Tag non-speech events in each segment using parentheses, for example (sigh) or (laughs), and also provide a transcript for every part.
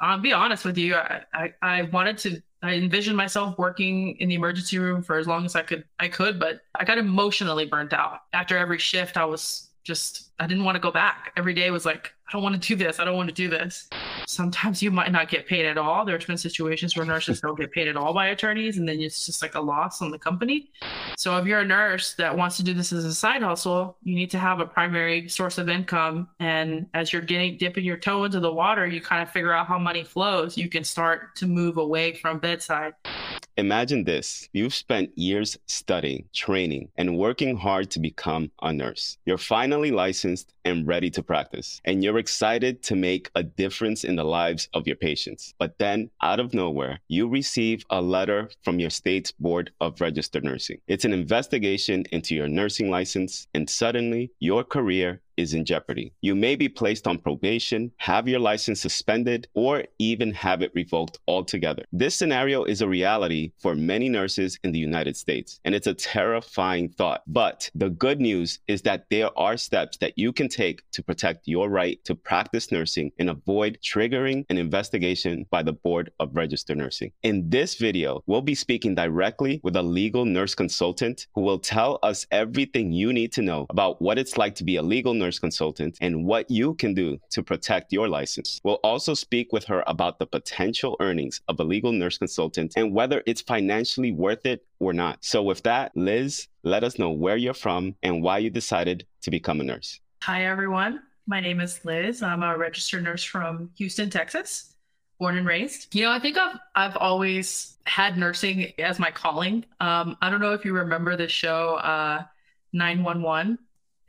I'll be honest with you. I, I, I wanted to I envisioned myself working in the emergency room for as long as I could I could, but I got emotionally burnt out. After every shift, I was just I didn't want to go back. Every day was like, I don't want to do this. I don't want to do this. Sometimes you might not get paid at all. There's been situations where nurses don't get paid at all by attorneys, and then it's just like a loss on the company. So if you're a nurse that wants to do this as a side hustle, you need to have a primary source of income. And as you're getting dipping your toe into the water, you kind of figure out how money flows. You can start to move away from bedside. Imagine this you've spent years studying, training, and working hard to become a nurse. You're finally licensed and ready to practice, and you're excited to make a difference in the lives of your patients. But then, out of nowhere, you receive a letter from your state's Board of Registered Nursing. It's an investigation into your nursing license, and suddenly your career is in jeopardy. You may be placed on probation, have your license suspended, or even have it revoked altogether. This scenario is a reality for many nurses in the United States, and it's a terrifying thought. But the good news is that there are steps that you can take to protect your right to practice nursing and avoid triggering an investigation by the Board of Registered Nursing. In this video, we'll be speaking directly with a legal nurse consultant who will tell us everything you need to know about what it's like to be a legal nurse consultant and what you can do to protect your license. We'll also speak with her about the potential earnings of a legal nurse consultant and whether it's financially worth it or not. So, with that, Liz, let us know where you're from and why you decided to become a nurse. Hi, everyone. My name is Liz. I'm a registered nurse from Houston, Texas born and raised. You know, I think I've I've always had nursing as my calling. Um, I don't know if you remember the show uh, 911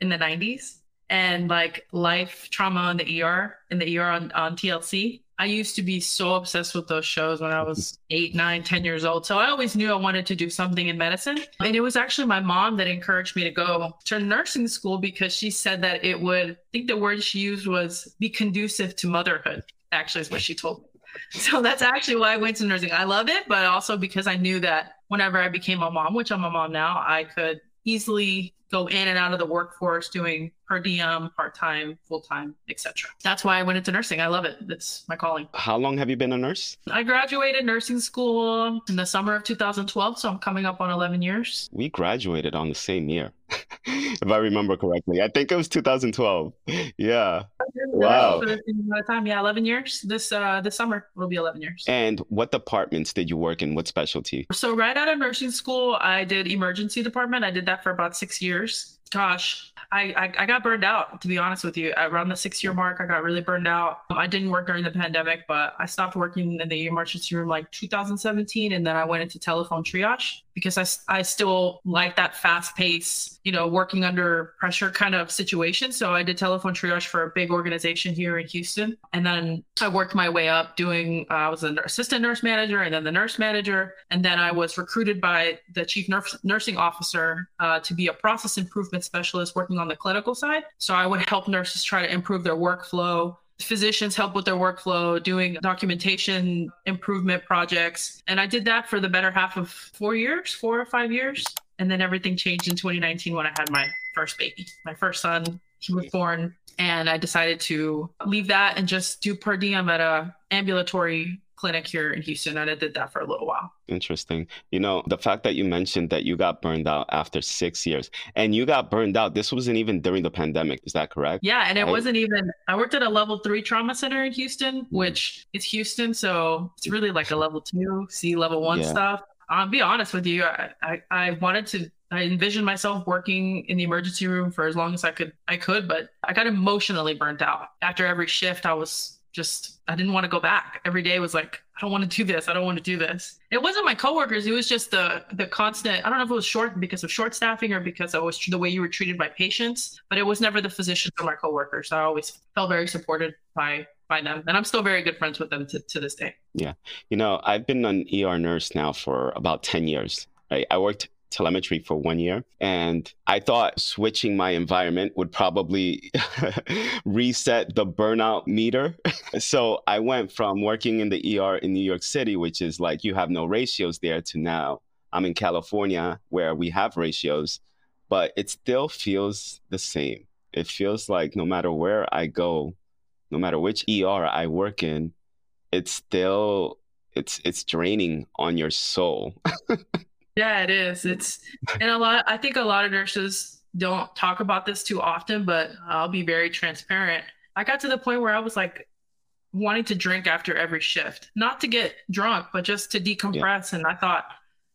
in the 90s and like life trauma in the ER in the ER on, on TLC. I used to be so obsessed with those shows when I was eight, nine, ten years old. So I always knew I wanted to do something in medicine. And it was actually my mom that encouraged me to go to nursing school because she said that it would, I think the word she used was be conducive to motherhood, actually, is what she told me. So that's actually why I went to nursing. I love it, but also because I knew that whenever I became a mom, which I'm a mom now, I could easily go in and out of the workforce doing per diem, part time, full time, etc. That's why I went into nursing. I love it. That's my calling. How long have you been a nurse? I graduated nursing school in the summer of 2012, so I'm coming up on 11 years. We graduated on the same year, (laughs) if I remember correctly. I think it was 2012. Yeah. Wow. Time, yeah, 11 years. This uh, this summer will be 11 years. And what departments did you work in? What specialty? So right out of nursing school, I did emergency department. I did that for about six years gosh, I, I, I got burned out to be honest with you. Around the six year mark, I got really burned out. I didn't work during the pandemic, but I stopped working in the emergency room like 2017, and then I went into telephone triage because I, I still like that fast pace, you know, working under pressure kind of situation. So I did telephone triage for a big organization here in Houston. And then I worked my way up doing, uh, I was an assistant nurse manager and then the nurse manager. And then I was recruited by the chief nurse, nursing officer uh, to be a process improvement specialist working on the clinical side. So I would help nurses try to improve their workflow, physicians help with their workflow, doing documentation improvement projects. And I did that for the better half of four years, four or five years. And then everything changed in 2019 when I had my first baby, my first son. He was born, and I decided to leave that and just do per diem at a ambulatory clinic here in Houston, and I did that for a little while. Interesting. You know, the fact that you mentioned that you got burned out after six years, and you got burned out, this wasn't even during the pandemic. Is that correct? Yeah, and it I... wasn't even. I worked at a level three trauma center in Houston, which is Houston, so it's really like a level two, C level one yeah. stuff. I'll be honest with you. I, I, I wanted to I envisioned myself working in the emergency room for as long as I could I could, but I got emotionally burnt out. After every shift, I was just I didn't want to go back. Every day was like, I don't want to do this. I don't want to do this. It wasn't my coworkers. It was just the the constant. I don't know if it was short because of short staffing or because was the way you were treated by patients. But it was never the physicians or my coworkers. I always felt very supported by by them, and I'm still very good friends with them to, to this day. Yeah, you know, I've been an ER nurse now for about ten years. I worked telemetry for one year. And I thought switching my environment would probably (laughs) reset the burnout meter. (laughs) so I went from working in the ER in New York City, which is like you have no ratios there, to now I'm in California where we have ratios, but it still feels the same. It feels like no matter where I go, no matter which ER I work in, it's still it's it's draining on your soul. (laughs) yeah, it is. It's and a lot I think a lot of nurses don't talk about this too often, but I'll be very transparent. I got to the point where I was like wanting to drink after every shift, not to get drunk, but just to decompress. Yeah. And I thought,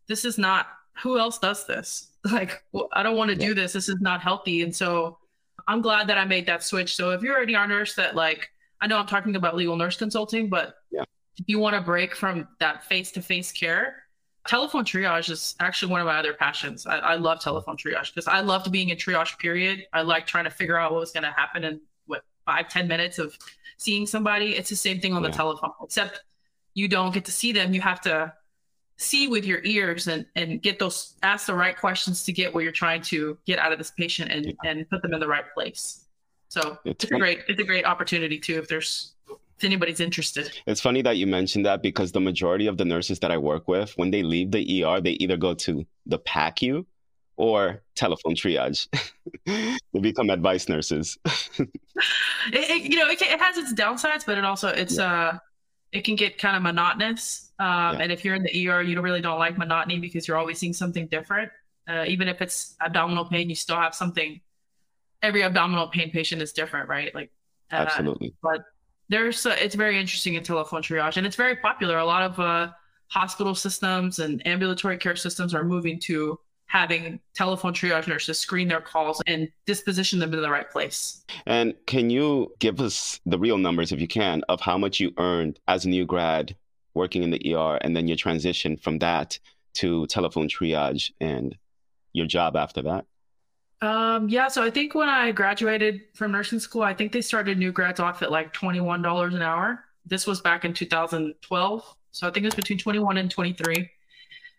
this is not who else does this? (laughs) Like, well, I don't want to yeah. do this. This is not healthy. And so I'm glad that I made that switch. So if you're an ER nurse that like, I know I'm talking about legal nurse consulting, but yeah. if you want to break from that face to face care, telephone triage is actually one of my other passions. I, I love telephone triage because I loved being in triage period. I like trying to figure out what was going to happen in what five, ten minutes of seeing somebody. It's the same thing on yeah. the telephone, except you don't get to see them. You have to see with your ears and and get those ask the right questions to get what you're trying to get out of this patient and yeah. and put them in the right place so it's, it's a great it's a great opportunity too if there's if anybody's interested it's funny that you mentioned that because the majority of the nurses that i work with when they leave the er they either go to the pacu or telephone triage (laughs) they become advice nurses (laughs) it, it, you know it, it, has its downsides but it also it's yeah. uh it can get kind of monotonous. Um, yeah. And if you're in the ER, you don't really don't like monotony because you're always seeing something different. Uh, even if it's abdominal pain, you still have something. Every abdominal pain patient is different, right? Like uh, absolutely. But there's it's very interesting in telephone triage, and it's very popular. A lot of uh, hospital systems and ambulatory care systems are moving to having telephone triage nurses screen their calls and disposition them in the right place. And can you give us the real numbers, if you can, of how much you earned as a new grad working in the ER and then your transition from that to telephone triage and your job after that? Um, yeah, so I think when I graduated from nursing school, I think they started new grads off at like $21 an hour. This was back in 2012. So I think it was between 21 and 23.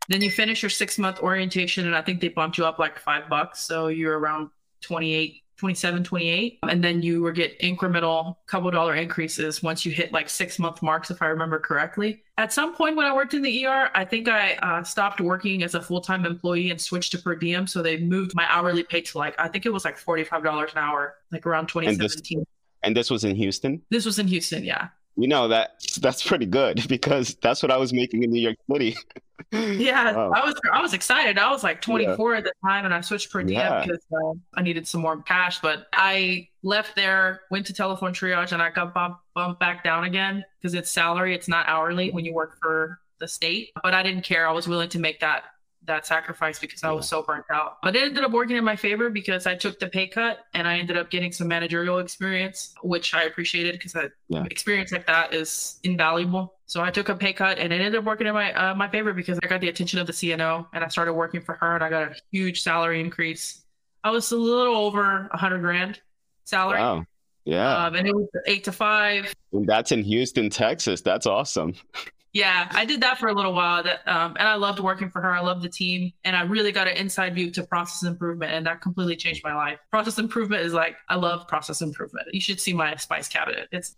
Then you finish your six month orientation, and I think they bumped you up like five bucks. So you're around 28, 27, 28. And then you will get incremental couple dollar increases once you hit like six month marks, if I remember correctly. At some point when I worked in the ER, I think I uh, stopped working as a full time employee and switched to per diem. So they moved my hourly pay to like, I think it was like $45 an hour, like around 2017. And this, and this was in Houston? This was in Houston, yeah you know that that's pretty good (laughs) because that's what I was making in New York City. (laughs) yeah, wow. I was I was excited. I was like 24 yeah. at the time, and I switched per diem yeah. because uh, I needed some more cash. But I left there, went to telephone triage, and I got bumped, bumped back down again because it's salary, it's not hourly when you work for the state. But I didn't care. I was willing to make that that sacrifice because I was so burnt out. But it ended up working in my favor because I took the pay cut and I ended up getting some managerial experience, which I appreciated because that yeah. experience like that is invaluable. So I took a pay cut and it ended up working in my uh, my favor because I got the attention of the CNO and I started working for her and I got a huge salary increase. I was a little over a hundred grand salary. Wow. Yeah. Um, and it was eight to five. And that's in Houston, Texas. That's awesome. (laughs) Yeah, I did that for a little while. That um, and I loved working for her. I loved the team, and I really got an inside view to process improvement, and that completely changed my life. Process improvement is like I love process improvement. You should see my spice cabinet. It's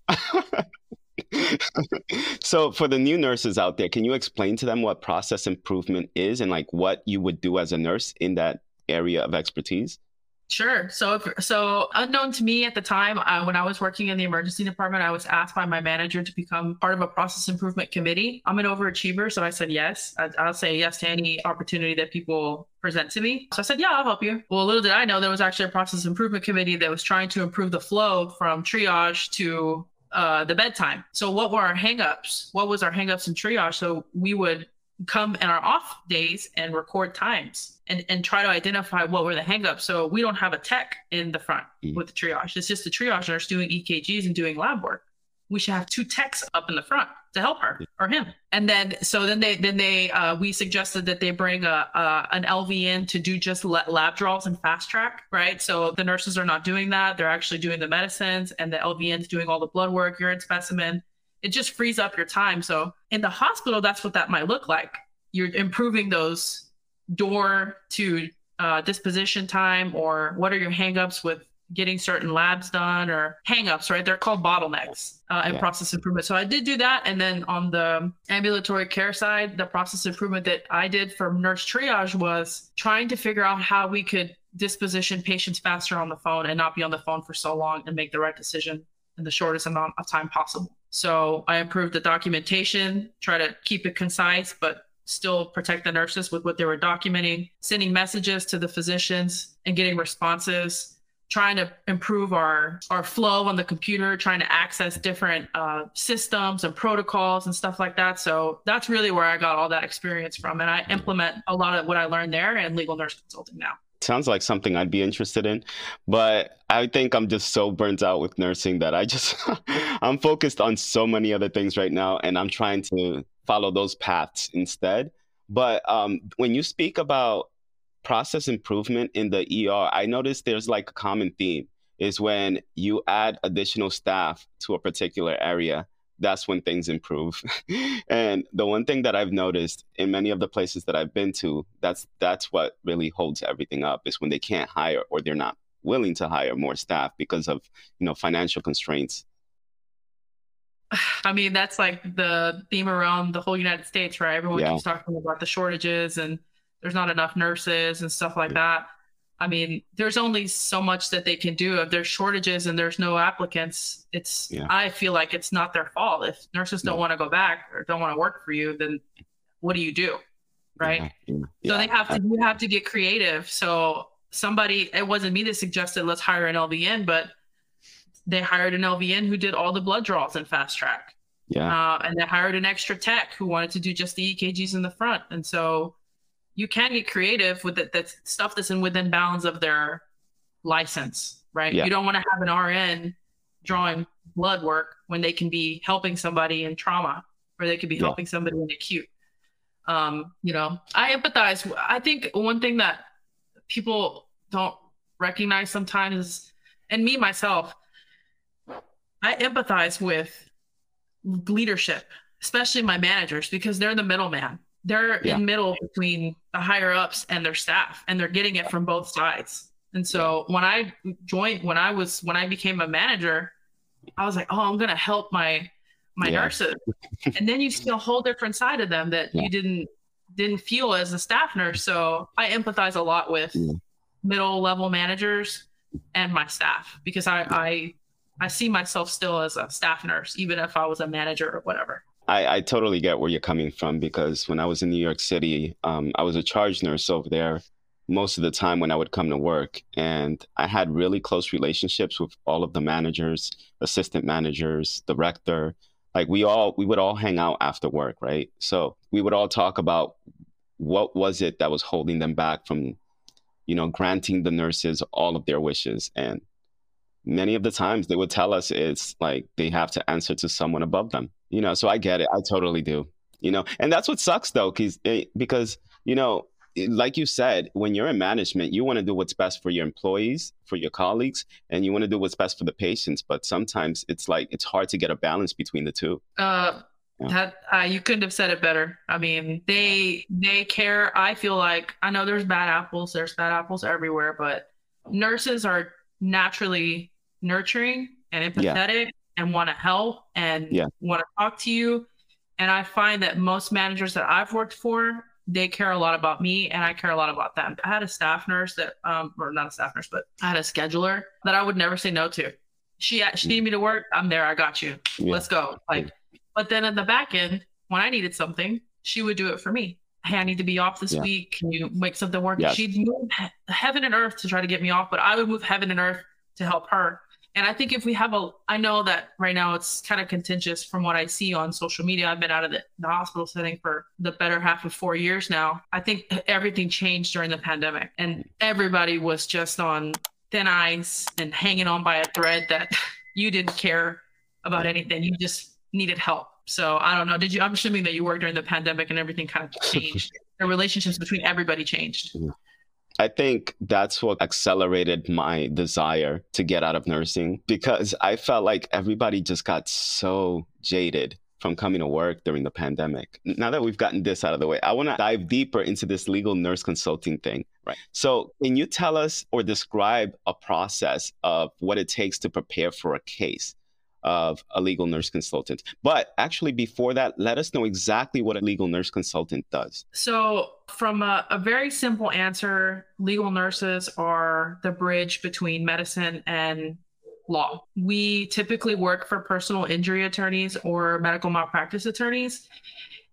(laughs) so for the new nurses out there, can you explain to them what process improvement is and like what you would do as a nurse in that area of expertise? Sure. So, if, so unknown to me at the time, uh, when I was working in the emergency department, I was asked by my manager to become part of a process improvement committee. I'm an overachiever, so I said yes. I, I'll say yes to any opportunity that people present to me. So I said, yeah, I'll help you. Well, little did I know there was actually a process improvement committee that was trying to improve the flow from triage to uh, the bedtime. So what were our hangups? What was our hangups in triage? So we would come in our off days and record times and, and try to identify what were the hangups. So we don't have a tech in the front mm. with the triage. It's just the triage nurse doing EKGs and doing lab work. We should have two techs up in the front to help her or him. And then so then they then they uh, we suggested that they bring a, a an LVN to do just lab draws and fast track, right? So the nurses are not doing that; they're actually doing the medicines, and the LVN is doing all the blood work, urine specimen, it just frees up your time. So in the hospital, that's what that might look like. You're improving those door to uh, disposition time, or what are your hangups with getting certain labs done, or hangups, right? They're called bottlenecks uh, and yeah. process improvement. So I did do that, and then on the ambulatory care side, the process improvement that I did for nurse triage was trying to figure out how we could disposition patients faster on the phone and not be on the phone for so long and make the right decision in the shortest amount of time possible. So I improved the documentation, try to keep it concise, but still protect the nurses with what they were documenting, sending messages to the physicians and getting responses trying to improve our our flow on the computer trying to access different uh, systems and protocols and stuff like that. So that's really where i got all that experience from and i implement a lot of what i learned there in legal nurse consulting now sounds like something i'd be interested in but i think i'm just so burnt out with nursing that i just (laughs) i'm focused on so many other things right now and i'm trying to follow those paths instead. But um, when you speak about process improvement in the ER, I noticed there's like a common theme is when you add additional staff to a particular area, that's when things improve. (laughs) and the one thing that I've noticed in many of the places that I've been to, that's that's what really holds everything up is when they can't hire or they're not willing to hire more staff because of, you know, financial constraints. (sighs) I mean, that's like the theme around the whole United States, right? Everyone yeah. keeps talking about the shortages and there's not enough nurses and stuff like that. I mean, there's only so much that they can do. If there's shortages and there's no applicants, it's yeah. I feel like it's not their fault. If nurses don't want to go back or don't want to work for you, then what do you do? Right? Yeah. Yeah. So they have to you have to get creative. So somebody it wasn't me that suggested let's hire an LVN, but they hired an LVN who did all the blood draws in fast track. Yeah. Uh, and they hired an extra tech who wanted to do just the EKGs in the front. And so you can get creative with it. That's stuff that's in within bounds of their license, right? Yeah. You don't want to have an RN drawing blood work when they can be helping somebody in trauma or they could be yeah. helping somebody in acute. Um, you know, I empathize. I think one thing that people don't recognize sometimes is, and me myself, I empathize with leadership, especially my managers, because they're the middleman. They're yeah. in middle between the higher ups and their staff, and they're getting it from both sides. And so when I joined, when I was when I became a manager, I was like, oh, I'm gonna help my my yeah. nurses. (laughs) and then you see a whole different side of them that yeah. you didn't didn't feel as a staff nurse. So I empathize a lot with middle level managers and my staff because I, I I see myself still as a staff nurse, even if I was a manager or whatever. I, I totally get where you're coming from because when I was in New York City, um, I was a charge nurse over there most of the time when I would come to work. And I had really close relationships with all of the managers, assistant managers, director. Like we all, we would all hang out after work, right? So we would all talk about what was it that was holding them back from, you know, granting the nurses all of their wishes. And many of the times they would tell us it's like they have to answer to someone above them you know so i get it i totally do you know and that's what sucks though because eh, because you know like you said when you're in management you want to do what's best for your employees for your colleagues and you want to do what's best for the patients but sometimes it's like it's hard to get a balance between the two. Uh yeah. that uh, you couldn't have said it better. I mean they they care i feel like i know there's bad apples there's bad apples everywhere but nurses are naturally nurturing and empathetic yeah and want to help and yeah. want to talk to you. And I find that most managers that I've worked for, they care a lot about me and I care a lot about them. I had a staff nurse that, um, or not a staff nurse, but I had a scheduler that I would never say no to. She she needed me to work. I'm there. I got you. Yeah. Let's go. Like, but then at the back end, when I needed something, she would do it for me. Hey, I need to be off this yeah. week. Can you make something work? Yes. She'd move heaven and earth to try to get me off, but I would move heaven and earth to help her. And I think if we have a, I know that right now it's kind of contentious from what I see on social media. I've been out of the, the hospital setting for the better half of four years now. I think everything changed during the pandemic and everybody was just on thin ice and hanging on by a thread that (laughs) you didn't care about anything. You just needed help. So I don't know. Did you? I'm assuming that you worked during the pandemic and everything kind of changed. (laughs) the relationships between everybody changed. Mm-hmm. I think that's what accelerated my desire to get out of nursing because I felt like everybody just got so jaded from coming to work during the pandemic. Now that we've gotten this out of the way, I want to dive deeper into this legal nurse consulting thing. Right. So, can you tell us or describe a process of what it takes to prepare for a case? Of a legal nurse consultant. But actually, before that, let us know exactly what a legal nurse consultant does. So, from a, a, very simple answer, legal nurses are the bridge between medicine and law. We typically work for personal injury attorneys or medical malpractice attorneys,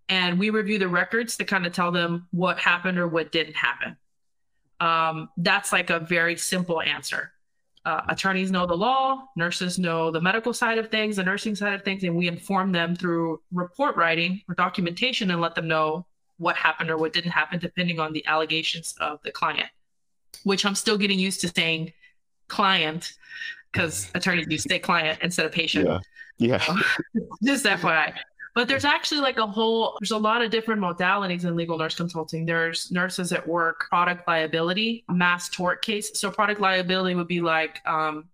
and we review the records to kind of tell them what happened or what didn't happen. Um, that's like a very simple answer. Uh, attorneys know the law, nurses know the medical side of things, the nursing side of things, and we inform them through report writing or documentation and let them know what happened or what didn't happen, depending on the allegations of the client, which I'm still getting used to saying client because attorneys do say client instead of patient. Yeah. Yeah. (laughs) Just FYI. But there's actually like a whole, there's a lot of different modalities in legal nurse consulting. There's nurses at work, product liability, mass tort case. So product liability would be like, um,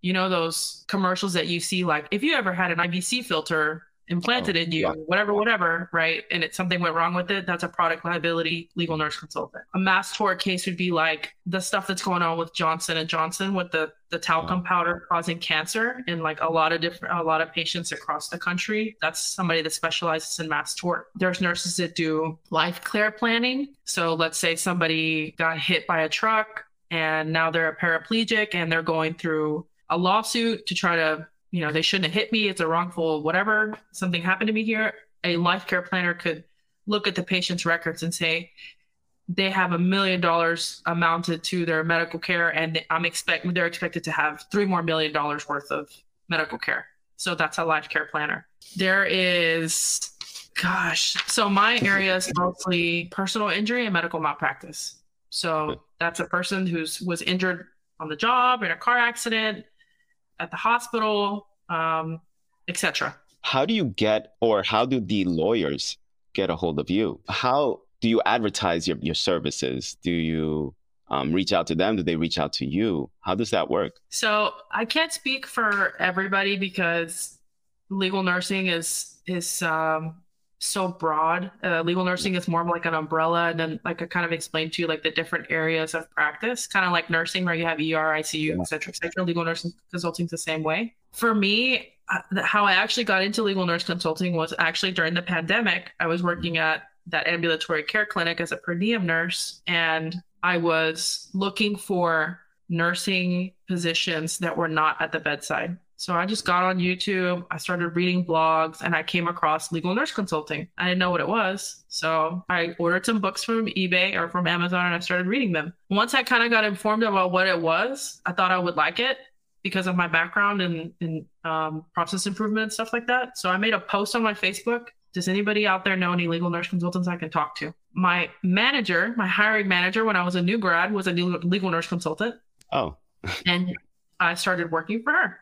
you know, those commercials that you see, like if you ever had an IVC filter implanted oh, in you, yeah. whatever, whatever, right? And it something went wrong with it, that's a product liability legal nurse consultant. A mass tort case would be like the stuff that's going on with Johnson and Johnson with the the talcum powder causing cancer in like a lot of different a lot of patients across the country. That's somebody that specializes in mass tort. There's nurses that do life care planning. So let's say somebody got hit by a truck and now they're a paraplegic and they're going through a lawsuit to try to you know, they shouldn't have hit me. It's a wrongful whatever. Something happened to me here. A life care planner could look at the patient's records and say, they have a million dollars amounted to their medical care, and I'm expecting they're expected to have three more million dollars worth of medical care. So that's a life care planner. There is, gosh, so my area is mostly personal injury and medical malpractice. So that's a person who's was injured on the job in a car accident at the hospital, um, etc. How do you get, or how do the lawyers get a hold of you? How do you advertise your, your services? Do you um, reach out to them? Do they reach out to you? How does that work? So I can't speak for everybody because legal nursing is is um, so broad. Uh, legal nursing is more like an umbrella, and then like I kind of explained to you like the different areas of practice, kind of like nursing where you have ER, ICU, yeah. et cetera, et cetera. Legal nursing consulting is the same way. For me, uh, how I actually got into legal nurse consulting was actually during the pandemic. I was working at that ambulatory care clinic as a per diem nurse, and I was looking for nursing positions that were not at the bedside. So I just got on YouTube, I started reading blogs, and I came across legal nurse consulting. I didn't know what it was. So I ordered some books from eBay or from Amazon and I started reading them. Once I kind of got informed about what it was, I thought I would like it because of my background in, in um, process improvement and stuff like that. So I made a post on my Facebook. Does anybody out there know any legal nurse consultants I can talk to? My manager, my hiring manager when I was a new grad, was a new legal nurse consultant. Oh. (laughs) and I started working for her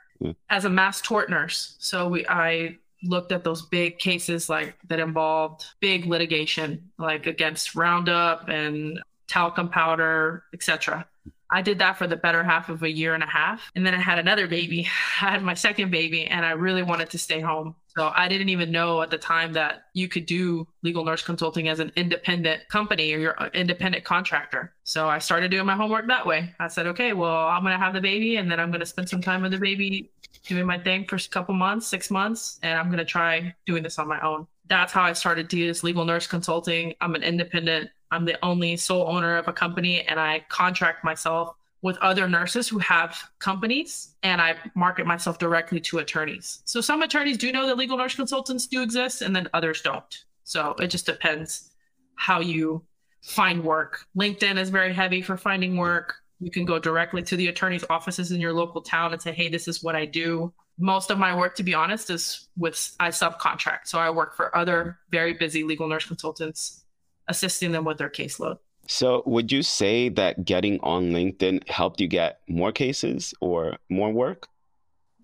as a mass tort nurse. So we I looked at those big cases like that involved big litigation, like against Roundup and talcum powder, etc. I did that for the better half of a year and a half. And then I had another baby. (laughs) I had my second baby, and I really wanted to stay home. So I didn't even know at the time that you could do legal nurse consulting as an independent company or your independent contractor. So I started doing my homework that way. I said, okay, well, I'm going to have the baby, and then I'm going to spend some time with the baby doing my thing for a couple months, six months, and I'm going to try doing this on my own. That's how I started to use legal nurse consulting. I'm an independent I'm the only sole owner of a company and I contract myself with other nurses who have companies and I market myself directly to attorneys. So some attorneys do know that legal nurse consultants do exist and then others don't. So it just depends how you find work. LinkedIn is very heavy for finding work. You can go directly to the attorney's offices in your local town and say, hey, this is what I do. Most of my work, to be honest, is with I subcontract. So I work for other very busy legal nurse consultants assisting them with their caseload. So, would you say that getting on LinkedIn helped you get more cases or more work?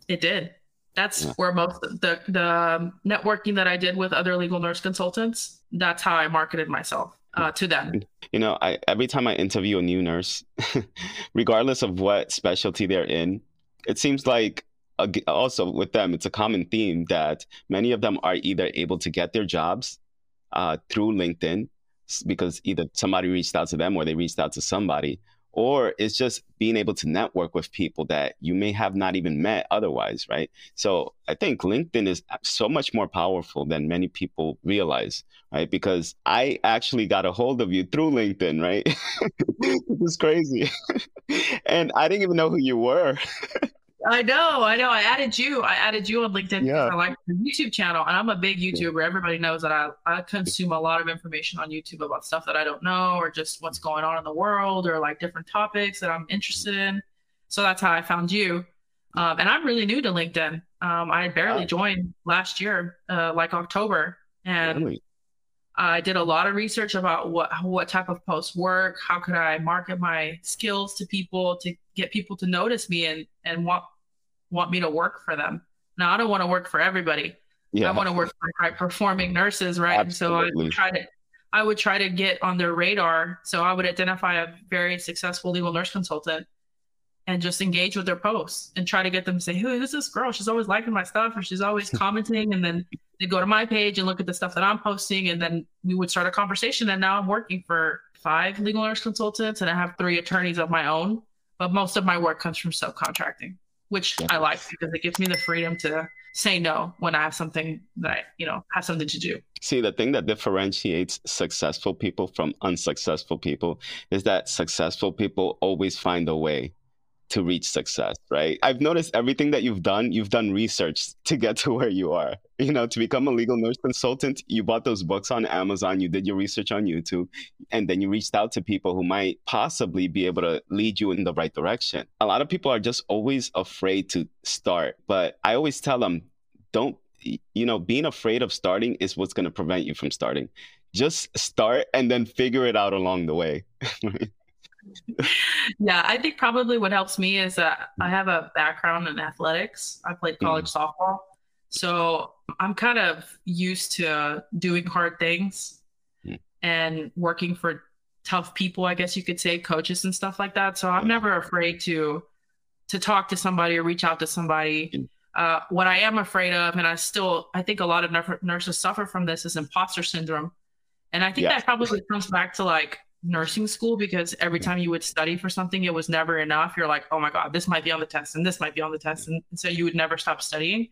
It did. That's yeah. where most the the networking that I did with other legal nurse consultants. That's how I marketed myself uh, to them. You know, I every time I interview a new nurse, (laughs) regardless of what specialty they're in, it seems like also with them, it's a common theme that many of them are either able to get their jobs uh, through LinkedIn because either somebody reached out to them or they reached out to somebody or it's just being able to network with people that you may have not even met otherwise right? So i think linkedin is so much more powerful than many people realize right? Because i actually got a hold of you through linkedin right? (laughs) It's crazy. (laughs) And i didn't even know who you were (laughs) I know, I know. I added you. I added you on LinkedIn Yeah. I like your YouTube channel, and I'm a big YouTuber. Everybody knows that I I consume a lot of information on YouTube about stuff that I don't know, or just what's going on in the world, or like different topics that I'm interested in. So that's how I found you. Um, and I'm really new to LinkedIn. Um, I barely joined last year, uh, like October, and Really? I did a lot of research about what what type of posts work, how could I market my skills to people to get people to notice me and and want want me to work for them. Now I don't want to work for everybody. Yeah. I want to work for high performing nurses, right? And so I would try to I would try to get on their radar. So I would identify a very successful legal nurse consultant and just engage with their posts and try to get them to say, Who who's this girl? She's always liking my stuff or she's always (laughs) commenting. And then they go to my page and look at the stuff that I'm posting. And then we would start a conversation. And now I'm working for five legal nurse consultants and I have three attorneys of my own. But most of my work comes from subcontracting, which I like because it gives me the freedom to say no when I have something that I, you know, have something to do. See, the thing that differentiates successful people from unsuccessful people is that successful people always find a way to reach success, right? I've noticed everything that you've done, you've done research (laughs) to get to where you are. You know, to become a legal nurse consultant, you bought those books on Amazon, you did your research on YouTube, and then you reached out to people who might possibly be able to lead you in the right direction. A lot of people are just always afraid to start, but I always tell them, don't you know, being afraid of starting is what's going to prevent you from starting. Just start and then figure it out along the way. (laughs) Yeah, I think probably what helps me is that I have a background in athletics. I played college softball. So I'm kind of used to doing hard things Mm. and working for tough people, I guess you could say, coaches and stuff like that. So I'm never afraid to to talk to somebody or reach out to somebody. Mm. Uh, what I am afraid of, and I still, I think a lot of nurses suffer from this, is imposter syndrome. And I think Yeah. that probably comes back to like nursing school because every time you would study for something, it was never enough. You're like, oh my God, this might be on the test and this might be on the test. And so you would never stop studying.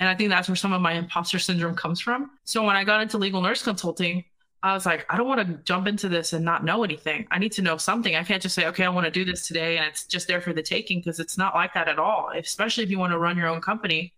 And I think that's where some of my imposter syndrome comes from. So when I got into legal nurse consulting, I was like, I don't want to jump into this and not know anything. I need to know something. I can't just say, okay, I want to do this today and it's just there for the taking because it's not like that at all. Especially if you want to run your own company,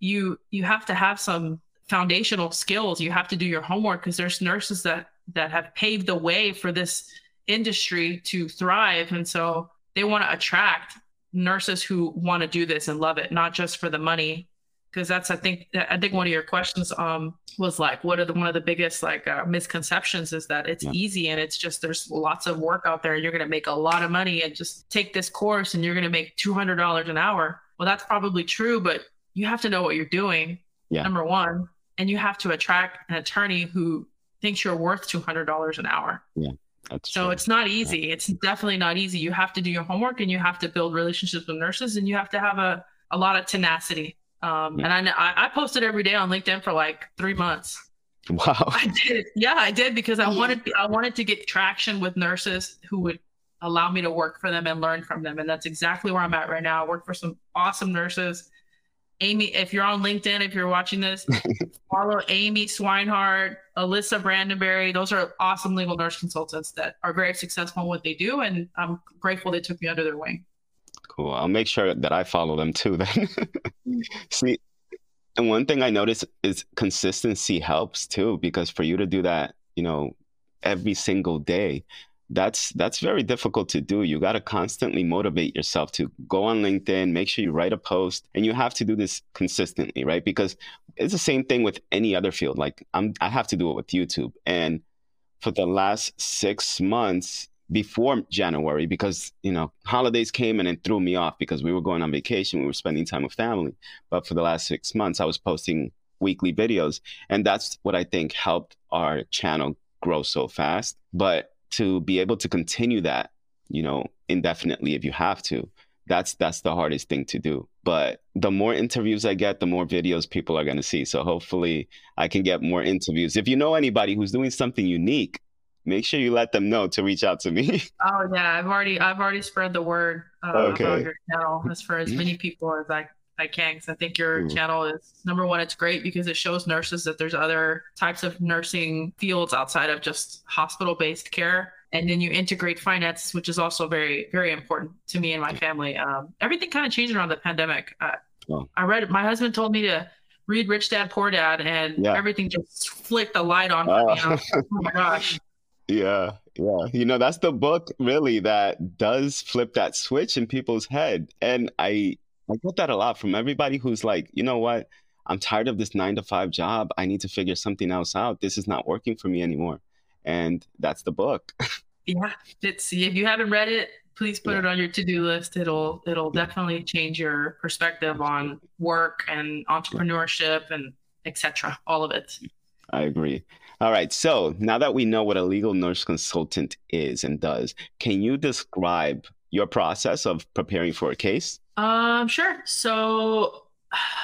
you you have to have some foundational skills. You have to do your homework because there's nurses that that have paved the way for this industry to thrive. And so they want to attract nurses who want to do this and love it, not just for the money. Because that's, I think, I think one of your questions um, was like, what are the one of the biggest like uh, misconceptions is that it's Yeah. easy and it's just there's lots of work out there and you're going to make a lot of money and just take this course and you're going to make two hundred dollars an hour. Well, that's probably true, but you have to know what you're doing. Yeah. Number one, and you have to attract an attorney who thinks you're worth two hundred dollars an hour. Yeah. That's So true. it's not easy. It's definitely not easy. You have to do your homework and you have to build relationships with nurses and you have to have a, a lot of tenacity. Um, Yeah. And I I posted every day on LinkedIn for like three months. wow. I did. Yeah, I did because I wanted I wanted to get traction with nurses who would allow me to work for them and learn from them. And that's exactly where I'm at right now. I work for some awesome nurses. Amy, if you're on LinkedIn, if you're watching this, (laughs) follow Amy Swinehart, Alyssa Brandenberry. Those are awesome legal nurse consultants that are very successful in what they do. And I'm grateful they took me under their wing. Cool. I'll make sure that I follow them too then. Mm. (laughs) See, and one thing I notice is consistency helps too, because for you to do that, you know, every single day, that's that's very difficult to do. You got to constantly motivate yourself to go on LinkedIn, make sure you write a post, and you have to do this consistently, right? Because it's the same thing with any other field. Like I'm I have to do it with YouTube. And for the last 6 months, before January because you know holidays came and it threw me off because we were going on vacation, we were spending time with family. But for the last six months, I was posting weekly videos, and that's what I think helped our channel grow so fast. But to be able to continue that, you know, indefinitely if you have to, that's that's the hardest thing to do. But the more interviews I get, the more videos people are going to see. So hopefully, I can get more interviews. If you know anybody who's doing something unique make sure you let them know to reach out to me. (laughs) Oh yeah, I've already I've already spread the word uh, Okay. about your channel as for as many people as I I can. Because I think your Cool. channel is number one. It's great because it shows nurses that there's other types of nursing fields outside of just hospital based care. and then you integrate finance, which is also very, very important to me and my family. Um, everything kind of changed around the pandemic. Uh, oh. I read. My husband told me to read Rich Dad Poor Dad, and yeah. everything just flicked the light on. Uh, me. oh my gosh. (laughs) Yeah, yeah. You know, that's the book really that does flip that switch in people's head. And I I get that a lot from everybody who's like, you know what? I'm tired of this nine to five job. I need to figure something else out. This is not working for me anymore. And that's the book. yeah. It's if you haven't read it, please put yeah. it on your to-do list. It'll it'll yeah. definitely change your perspective on work and entrepreneurship and etc. All of it. I agree. All right. So now that we know what a legal nurse consultant is and does, can you describe your process of preparing for a case? Um, sure. So,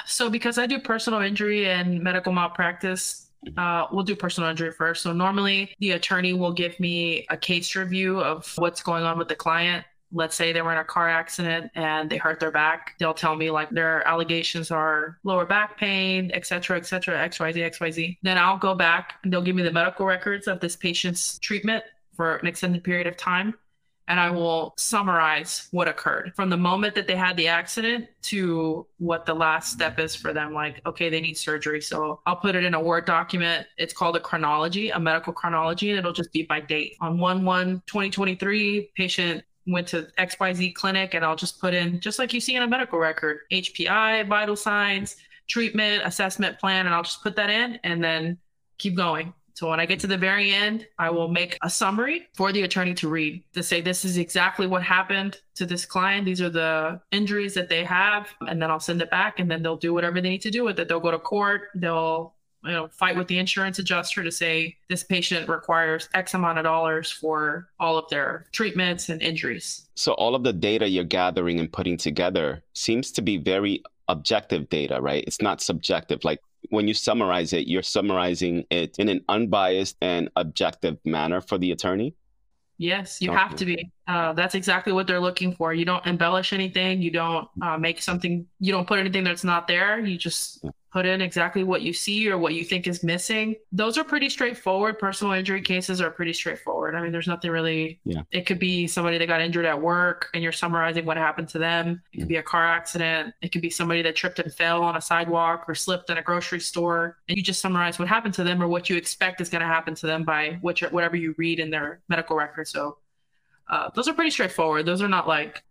so because I do personal injury and medical malpractice, uh, we'll do personal injury first. So normally the attorney will give me a case review of what's going on with the client let's say they were in a car accident and they hurt their back they'll tell me like their allegations are lower back pain et cetera et cetera xyz xyz then i'll go back and they'll give me the medical records of this patient's treatment for an extended period of time and I will summarize what occurred from the moment that they had the accident to what the last step is for them. Like, okay, they need surgery. So I'll put it in a Word document. It's called a chronology, a medical chronology, and it'll just be by date. On 1 1 2023, patient went to XYZ clinic and I'll just put in, just like you see in a medical record, HPI, vital signs, treatment, assessment plan, and I'll just put that in and then keep going. So when I get to the very end, I will make a summary for the attorney to read to say this is exactly what happened to this client. These are the injuries that they have. And then I'll send it back and then they'll do whatever they need to do with it. They'll go to court. They'll you know fight with the insurance adjuster to say this patient requires x amount of dollars for all of their treatments and injuries so all of the data you're gathering and putting together seems to be very objective data right it's not subjective like when you summarize it you're summarizing it in an unbiased and objective manner for the attorney Yes, you okay. have to be. Uh, that's exactly what they're looking for. You don't embellish anything. You don't uh, make something. You don't put anything that's not there. You just put in exactly what you see or what you think is missing. Those are pretty straightforward. Personal injury cases are pretty straightforward. I mean, there's nothing really. Yeah. It could be somebody that got injured at work and you're summarizing what happened to them. It could be a car accident. It could be somebody that tripped and fell on a sidewalk or slipped in a grocery store. And you just summarize what happened to them or what you expect is going to happen to them by which, whatever you read in their medical record. So uh, those are pretty straightforward. Those are not like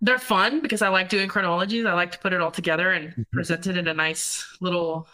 they're fun because I like doing chronologies. I like to put it all together and mm-hmm. present it in a nice little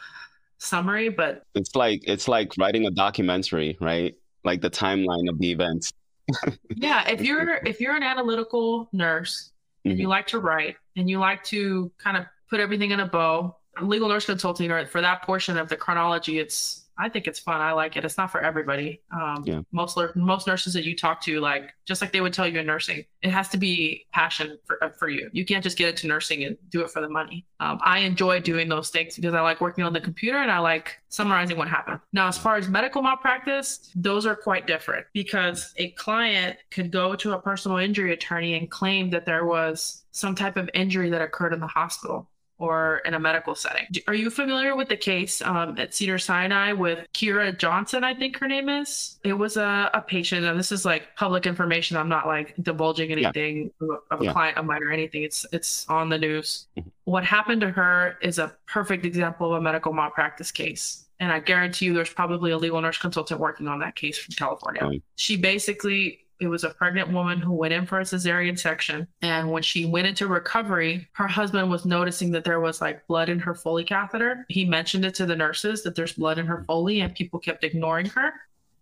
summary. But it's like it's like writing a documentary, right? Like the timeline of the events. (laughs) yeah, if you're if you're an analytical nurse and mm-hmm. you like to write and you like to kind of put everything in a bow, legal nurse consulting or for that portion of the chronology, it's I think it's fun. I like it. It's not for everybody. Um, yeah. Most most nurses that you talk to, like just like they would tell you in nursing, it has to be passion for uh, for you. You can't just get into nursing and do it for the money. Um, I enjoy doing those things because I like working on the computer and I like summarizing what happened. Now, as far as medical malpractice, those are quite different because a client could go to a personal injury attorney and claim that there was some type of injury that occurred in the hospital or in a medical setting. Are you familiar with the case um, at Cedar Sinai with Kira Johnson? I think her name is. It was a, a patient, and this is like public information. I'm not like divulging anything yeah. of a yeah. client of mine or anything. It's it's on the news. Mm-hmm. What happened to her is a perfect example of a medical malpractice case. And I guarantee you, there's probably a legal nurse consultant working on that case from California. She basically it was a pregnant woman who went in for a cesarean section. And when she went into recovery, her husband was noticing that there was like blood in her Foley catheter. He mentioned it to the nurses that there's blood in her Foley, and people kept ignoring her.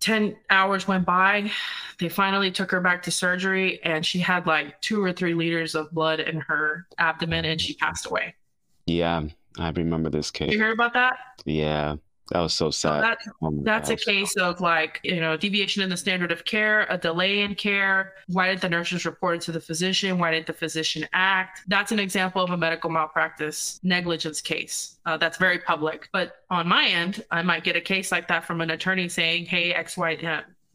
10 hours went by. They finally took her back to surgery, and she had like two or three liters of blood in her abdomen, and she passed away. Yeah, I remember this case. You heard about that? Yeah. That was so sad. So that, oh that's gosh. a case of like, you know, deviation in the standard of care, a delay in care. Why didn't the nurses report it to the physician? Why didn't the physician act? That's an example of a medical malpractice negligence case. Uh, that's very public. But on my end, I might get a case like that from an attorney saying, hey, X, Y,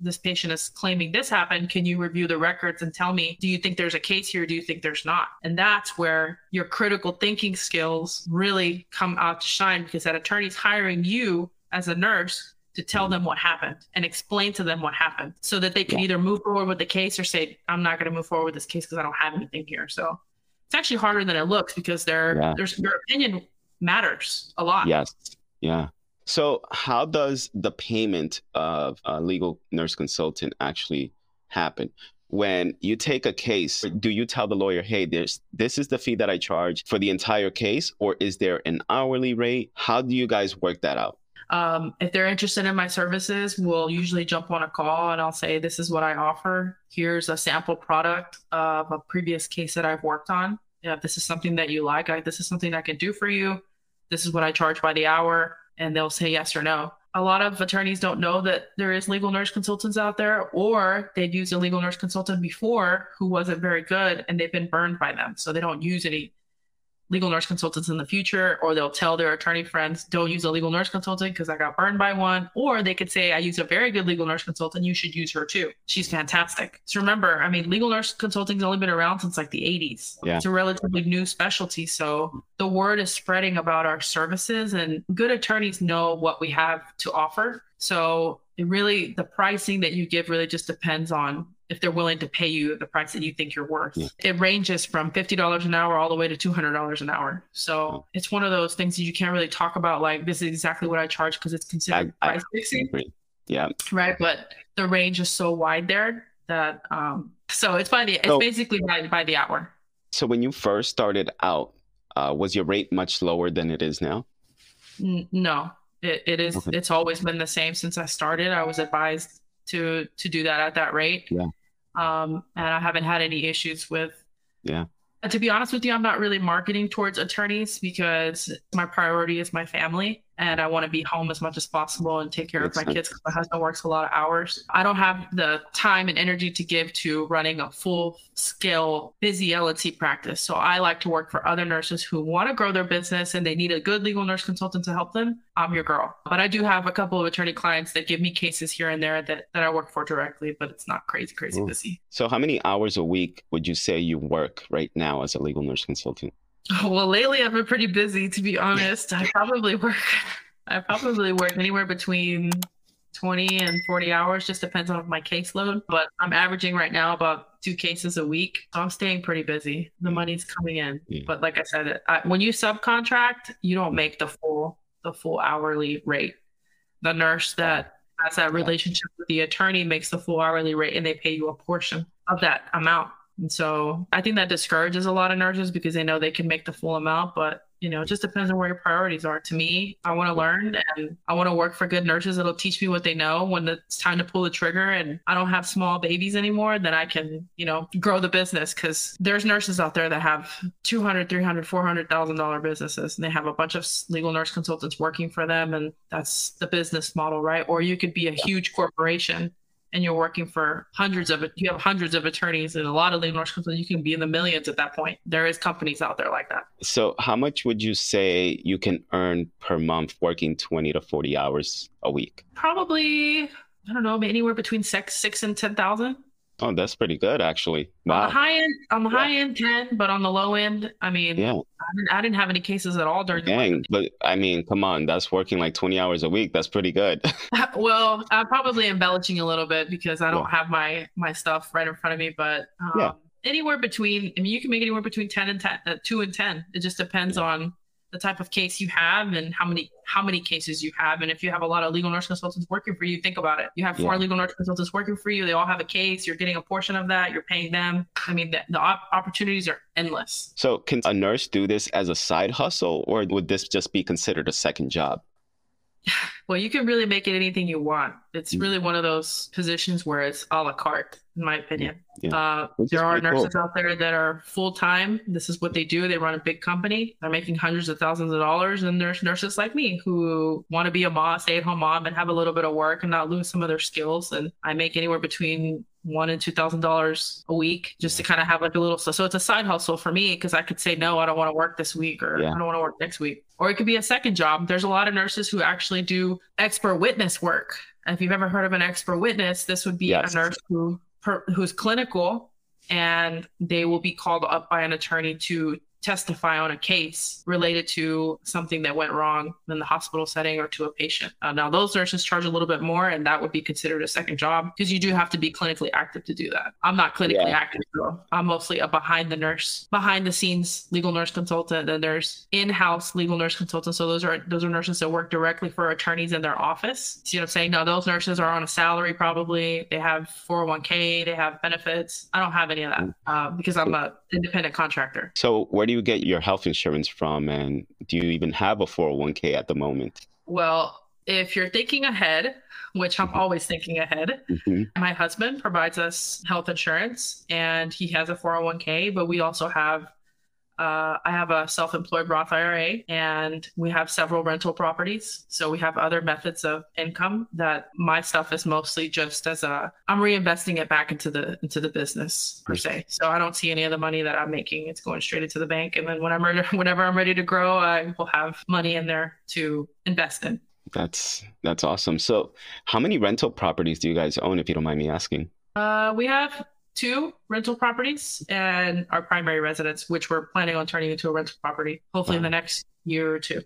this patient is claiming this happened. Can you review the records and tell me, do you think there's a case here? Do you think there's not? And that's where your critical thinking skills really come out to shine because that attorney's hiring you as a nurse to tell mm-hmm. them what happened and explain to them what happened so that they can Yeah. either move forward with the case or say, I'm not going to move forward with this case because I don't have anything here. So it's actually harder than it looks because their Yeah. there's their opinion matters a lot. Yes. Yeah. So, how does the payment of a legal nurse consultant actually happen? When you take a case, do you tell the lawyer, "Hey, there's this is the fee that I charge for the entire case," or is there an hourly rate? How do you guys work that out? Um, if they're interested in my services, we'll usually jump on a call and I'll say, This is what I offer. Here's a sample product of a previous case that I've worked on. If this is something that you like, I, this is something I can do for you. This is what I charge by the hour. And they'll say yes or no. A lot of attorneys don't know that there is legal nurse consultants out there, or they've used a legal nurse consultant before who wasn't very good and they've been burned by them. So they don't use any legal nurse consultants in the future, or they'll tell their attorney friends, don't use a legal nurse consultant because I got burned by one. Or they could say, I use a very good legal nurse consultant. You should use her too. She's fantastic. So remember, I mean, legal nurse consulting's only been around since like the 80s. Yeah. It's a relatively new specialty. So the word is spreading about our services, and good attorneys know what we have to offer. So it really, the pricing that you give really just depends on if they're willing to pay you the price that you think you're worth. Yeah. It ranges from $50 an hour all the way to $200 an hour. So it's one of those things that you can't really talk about like this is exactly what I charge because it's considered I- price fixing. Yeah. right? But the range is so wide there that um so it's by the it's So- basically by, by the hour. So, when you first started out, uh, was your rate much lower than it is now? N- no, it, it is. Okay. It's always been the same since I started. I was advised to to do that at that rate. Yeah. Um, and I haven't had any issues with. Yeah. And to be honest with you, I'm not really marketing towards attorneys because my priority is my family and I want to be home as much as possible and take care Makes of my sense. kids because my husband works a lot of hours. I don't have the time and energy to give to running a full scale busy LT practice. So I like to work for other nurses who want to grow their business and they need a good legal nurse consultant to help them. I'm your girl. But I do have a couple of attorney clients that give me cases here and there that, that I work for directly, but it's not crazy, crazy Ooh. busy. So, how many hours a week would you say you work right now as a legal nurse consultant? Well, lately I've been pretty busy, to be honest. I probably work, I probably work anywhere between 20 and 40 hours, just depends on my caseload. But I'm averaging right now about two cases a week. So I'm staying pretty busy. The money's coming in. Yeah. But like I said, I, when you subcontract, you don't make the full, the full hourly rate. The nurse that has that relationship with the attorney makes the full hourly rate and they pay you a portion of that amount. And so I think that discourages a lot of nurses because they know they can make the full amount, but you know, it just depends on where your priorities are. To me, I want to learn and I want to work for good nurses that'll teach me what they know when it's time to pull the trigger and I don't have small babies anymore, then I can, you know, grow the business because there's nurses out there that have 200, 300, 400,000 dollar businesses and they have a bunch of legal nurse consultants working for them and that's the business model, right? Or you could be a huge corporation and you're working for hundreds of you have hundreds of attorneys and a lot of legal consultants, you can be in the millions at that point. There is companies out there like that. So, how much would you say you can earn per month working 20 to 40 hours a week? Probably I don't know, anywhere between six six and ten thousand. Oh, that's pretty good, actually. Wow. On the high end, on the Yeah. high end, ten, but on the low end, I mean, Yeah, I, didn't, I didn't have any cases at all during dang. But I mean, come on, that's working like 20 hours a week. That's pretty good. (laughs) (laughs) Well, I'm probably embellishing a little bit because I don't Yeah. have my my stuff right in front of me, but um, Yeah. anywhere between. I mean, you can make anywhere between ten and ten, uh, two and ten. It just depends on the type of case you have and how many how many cases you have. And if you have a lot of legal nurse consultants working for you think about it. You have four Yeah. legal nurse consultants working for you. They all have a case. You're getting a portion of that. You're paying them. I mean the, the op- opportunities are endless. So, can a nurse do this as a side hustle, or would this just be considered a second job? (sighs) well you can really make it anything you want. It's Mm. really one of those positions where it's a la carte in my opinion Yeah. uh, there are pretty cool. nurses out there that are full-time this is what they do they run a big company they're making hundreds of thousands of dollars and there's nurses like me who want to be a mom stay-at-home mom and have a little bit of work and not lose some of their skills and i make anywhere between one and two thousand dollars a week just to kind of have like a little so, so it's a side hustle for me because i could say no i don't want to work this week or Yeah. i don't want to work next week or it could be a second job there's a lot of nurses who actually do expert witness work and if you've ever heard of an expert witness this would be Yes. a nurse who per, who's clinical and they will be called up by an attorney to testify on a case related to something that went wrong in the hospital setting or to a patient. Uh, now, those nurses charge a little bit more, and that would be considered a second job because you do have to be clinically active to do that. I'm not clinically yeah. active, though. I'm mostly a behind the nurse, behind the scenes legal nurse consultant, and there's in-house legal nurse consultant. So those are those are nurses that work directly for attorneys in their office. See what I'm saying? Now, those nurses are on a salary probably. They have 401k, they have benefits. I don't have any of that uh, because I'm a independent contractor. So where do you get your health insurance from? And do you even have a 401k at the moment? Well, if you're thinking ahead, which I'm mm-hmm. always thinking ahead, mm-hmm. my husband provides us health insurance and he has a 401k, but we also have uh, I have a self employed Roth IRA and we have several rental properties. So we have other methods of income that my stuff is mostly just as a I'm reinvesting it back into the into the business per se. So I don't see any of the money that I'm making. It's going straight into the bank. And then when I'm ready, (laughs) whenever I'm ready to grow, I will have money in there to invest in. That's that's awesome. So how many rental properties do you guys own if you don't mind me asking? Uh, we have two rental properties and our primary residence, which we're planning on turning into a rental property, hopefully in the next year or two.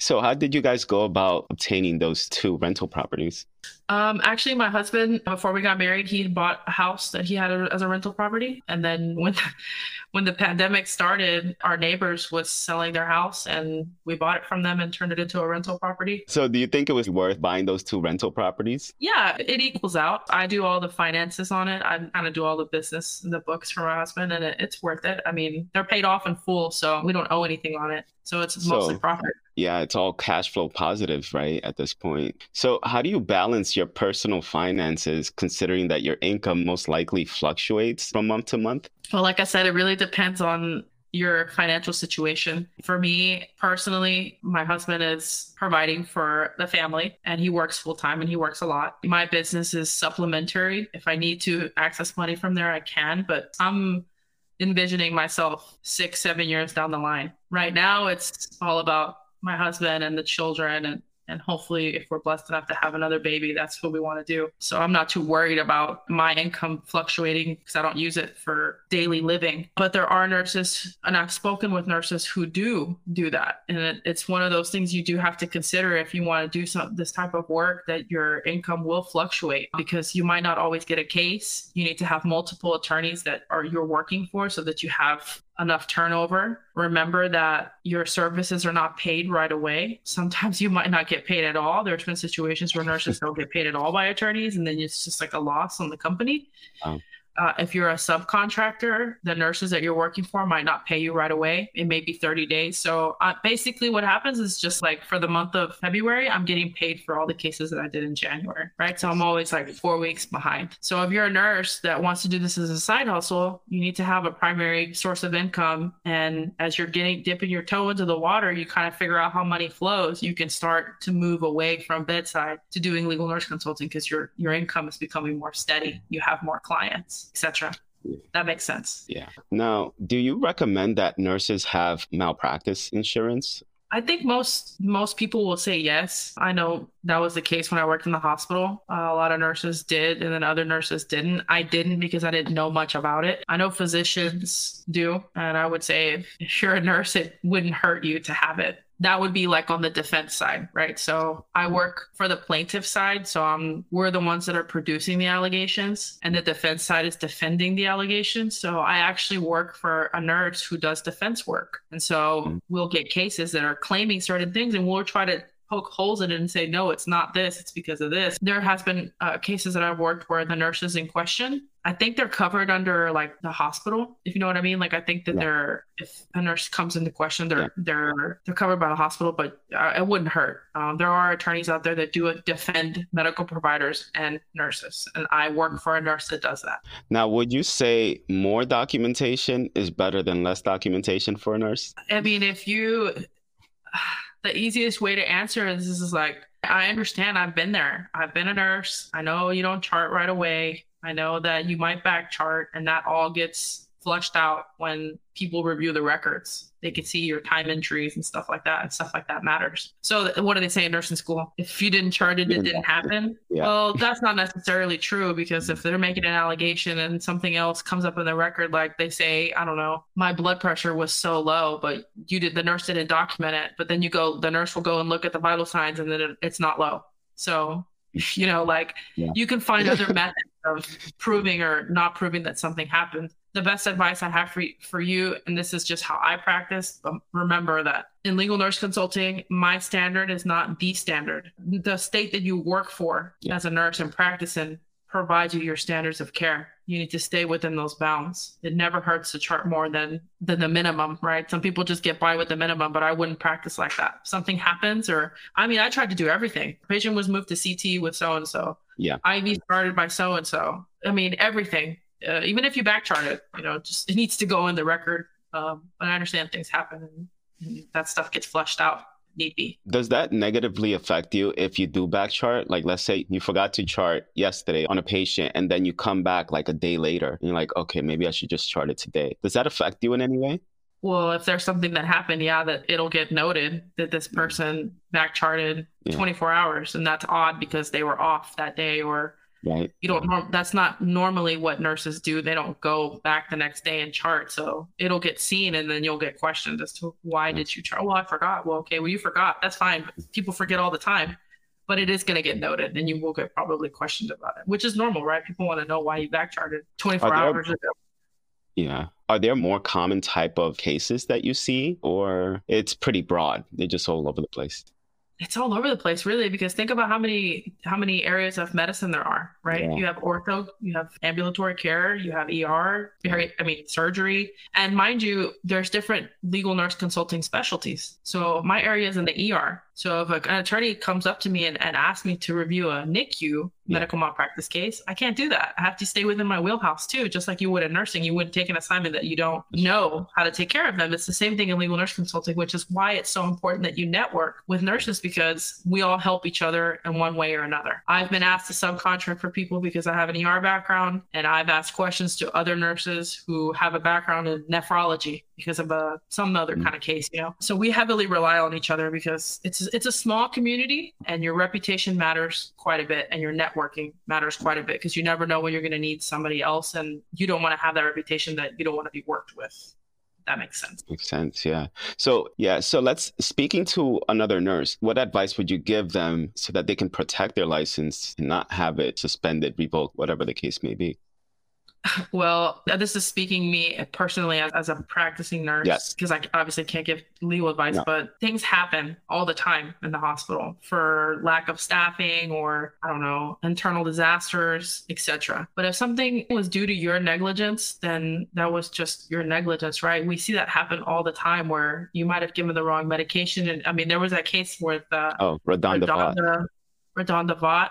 So, how did you guys go about obtaining those two rental properties? Um, actually, my husband, before we got married, he bought a house that he had as a rental property, and then when (laughs) when the pandemic started, our neighbors was selling their house, and we bought it from them and turned it into a rental property. So, do you think it was worth buying those two rental properties? Yeah, it equals out. I do all the finances on it. I kind of do all the business, the books for my husband, and it, it's worth it. I mean, they're paid off in full, so we don't owe anything on it. So it's mostly so, profit. Yeah, it's all cash flow positive, right? At this point. So, how do you balance your personal finances considering that your income most likely fluctuates from month to month? Well, like I said, it really depends on your financial situation. For me personally, my husband is providing for the family and he works full time and he works a lot. My business is supplementary. If I need to access money from there, I can, but I'm envisioning myself six, seven years down the line. Right now, it's all about my husband and the children and and hopefully, if we're blessed enough to have another baby, that's what we want to do. So I'm not too worried about my income fluctuating because I don't use it for daily living. But there are nurses, and I've spoken with nurses who do do that. And it, it's one of those things you do have to consider if you want to do some this type of work that your income will fluctuate because you might not always get a case. You need to have multiple attorneys that are you're working for so that you have enough turnover. Remember that your services are not paid right away. Sometimes you might not get paid at all. There's been situations where nurses don't get paid at all by attorneys, and then it's just like a loss on the company. Um, uh, if you're a subcontractor, the nurses that you're working for might not pay you right away. It may be 30 days. So uh, basically, what happens is just like for the month of February, I'm getting paid for all the cases that I did in January, right? So I'm always like four weeks behind. So if you're a nurse that wants to do this as a side hustle, you need to have a primary source of income. And as you're getting dipping your toe into the water, you kind of figure out how money flows. You can start to move away from bedside to doing legal nurse consulting because your your income is becoming more steady. You have more clients etc. That makes sense. Yeah. Now, do you recommend that nurses have malpractice insurance? I think most most people will say yes. I know that was the case when I worked in the hospital. Uh, a lot of nurses did, and then other nurses didn't. I didn't because I didn't know much about it. I know physicians do, and I would say if you're a nurse, it wouldn't hurt you to have it that would be like on the defense side, right? So I work for the plaintiff side. So I'm we're the ones that are producing the allegations, and the defense side is defending the allegations. So I actually work for a nurse who does defense work. And so mm-hmm. we'll get cases that are claiming certain things, and we'll try to poke holes in it and say, no, it's not this, it's because of this. There has been uh, cases that I've worked where the nurses in question, I think they're covered under like the hospital, if you know what I mean. Like I think that yeah. they're if a nurse comes into question, they're yeah. they're they're covered by the hospital, but uh, it wouldn't hurt. Um, there are attorneys out there that do defend medical providers and nurses, and I work for a nurse that does that. Now, would you say more documentation is better than less documentation for a nurse? I mean, if you the easiest way to answer this is like, I understand. I've been there. I've been a nurse. I know you don't chart right away. I know that you might back chart and that all gets flushed out when people review the records. They can see your time entries and stuff like that, and stuff like that matters. So, what do they say in nursing school? If you didn't chart it, it didn't happen. Yeah. Well, that's not necessarily true because if they're making an allegation and something else comes up in the record, like they say, I don't know, my blood pressure was so low, but you did the nurse didn't document it. But then you go, the nurse will go and look at the vital signs, and then it, it's not low. So, you know, like Yeah. you can find other methods of proving or not proving that something happened. The best advice I have for, for you, and this is just how I practice, but remember that in legal nurse consulting, my standard is not the standard. The state that you work for Yeah. as a nurse and practice in provides you your standards of care. You need to stay within those bounds. It never hurts to chart more than than the minimum, right? Some people just get by with the minimum, but I wouldn't practice like that. Something happens, or I mean, I tried to do everything. Patient was moved to CT with so and so. Yeah. IV started by so and so. I mean, everything. Uh, even if you backchart it, you know, just it needs to go in the record. Um, but I understand things happen, and, and that stuff gets flushed out. Need be. Does that negatively affect you if you do back chart? Like, let's say you forgot to chart yesterday on a patient and then you come back like a day later and you're like, okay, maybe I should just chart it today. Does that affect you in any way? Well, if there's something that happened, yeah, that it'll get noted that this person backcharted Yeah. 24 hours, and that's odd because they were off that day, or Right. you don't. Norm- that's not normally what nurses do. They don't go back the next day and chart, so it'll get seen, and then you'll get questioned as to why did you chart? Well, I forgot. Well, okay, well you forgot. That's fine. People forget all the time, but it is going to get noted, and you will get probably questioned about it, which is normal, right? People want to know why you back charted 24 there- hours ago. Yeah. Are there more common type of cases that you see or it's pretty broad? They're just all over the place. It's all over the place really because think about how many how many areas of medicine there are right? Yeah. you have ortho you have ambulatory care you have er very i mean surgery. And mind you there's different legal nurse consulting specialties. So my area is in the er so if an attorney comes up to me and, and asks me to review a nicu Yeah. medical malpractice case i can't do that. I have to stay within my wheelhouse too just like you would in nursing. You wouldn't take an assignment that you don't know how to take care of them. It's the same thing in legal nurse consulting which is why it's so important that you network with nurses because we all help each other in one way or another. I've been asked to subcontract for people because i have an er background and i've asked questions to other nurses who have a background in nephrology because of a some other Mm. kind of case you know so we heavily rely on each other because it's it's a small community and your reputation matters quite a bit and your networking matters quite a bit because you never know when you're going to need somebody else and you don't want to have that reputation that you don't want to be worked with that makes sense Makes sense. Yeah. So, yeah. So, let's speaking to another nurse, what advice would you give them so that they can protect their license and not have it suspended, revoked, whatever the case may be? (laughs) Well, uh, this is speaking me personally as, as a practicing nurse. Yes. Because I obviously can't give legal advice, No. but things happen all the time in the hospital for lack of staffing or I don't know, internal disasters, etc. But if something was due to your negligence, then that was just your negligence, right? We see that happen all the time where you might have given the wrong medication. And I mean, there was that case with uh, Oh, Redonda. Redonda, Redonda Vaught.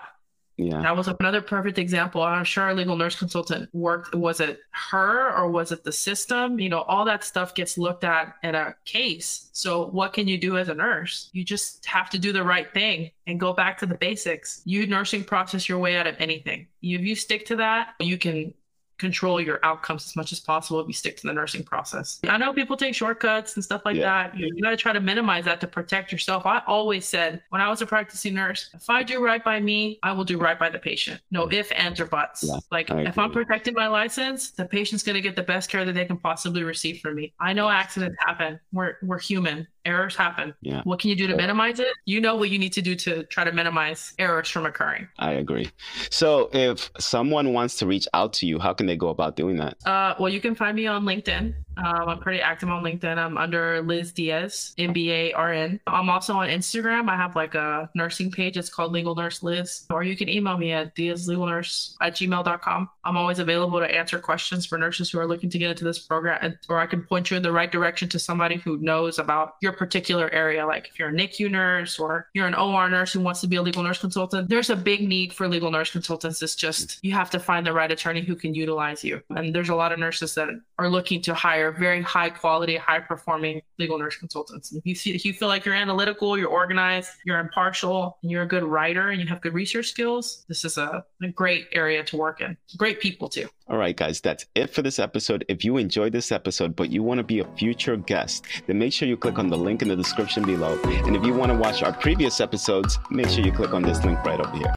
Yeah. That was another perfect example. I'm sure our legal nurse consultant worked. Was it her or was it the system? You know, all that stuff gets looked at in a case. So, what can you do as a nurse? You just have to do the right thing and go back to the basics. You nursing process your way out of anything. If you stick to that, you can control your outcomes as much as possible if you stick to the nursing process. I know people take shortcuts and stuff like Yeah. that. You, you got to try to minimize that to protect yourself. I always said when I was a practicing nurse, if I do right by me, I will do right by the patient. No ifs, ands, or buts. Yeah, like if I'm protecting my license, the patient's going to get the best care that they can possibly receive from me. I know accidents happen. We're we're human. Errors happen. Yeah. What can you do to minimize it? You know what you need to do to try to minimize errors from occurring. I agree. So, if someone wants to reach out to you, how can they go about doing that? Uh, well, you can find me on LinkedIn. Um, I'm pretty active on LinkedIn. I'm under Liz Diaz, MBA RN. I'm also on Instagram. I have like a nursing page. It's called Legal Nurse Liz. Or you can email me at diazlegalnurse at gmail.com. I'm always available to answer questions for nurses who are looking to get into this program, or I can point you in the right direction to somebody who knows about your particular area. Like if you're a NICU nurse or you're an OR nurse who wants to be a legal nurse consultant, there's a big need for legal nurse consultants. It's just you have to find the right attorney who can utilize you. And there's a lot of nurses that are looking to hire very high quality, high performing legal nurse consultants. If you see, if you feel like you're analytical, you're organized, you're impartial, and you're a good writer, and you have good research skills, this is a, a great area to work in. Great people too. All right, guys, that's it for this episode. If you enjoyed this episode, but you want to be a future guest, then make sure you click on the link in the description below. And if you want to watch our previous episodes, make sure you click on this link right over here.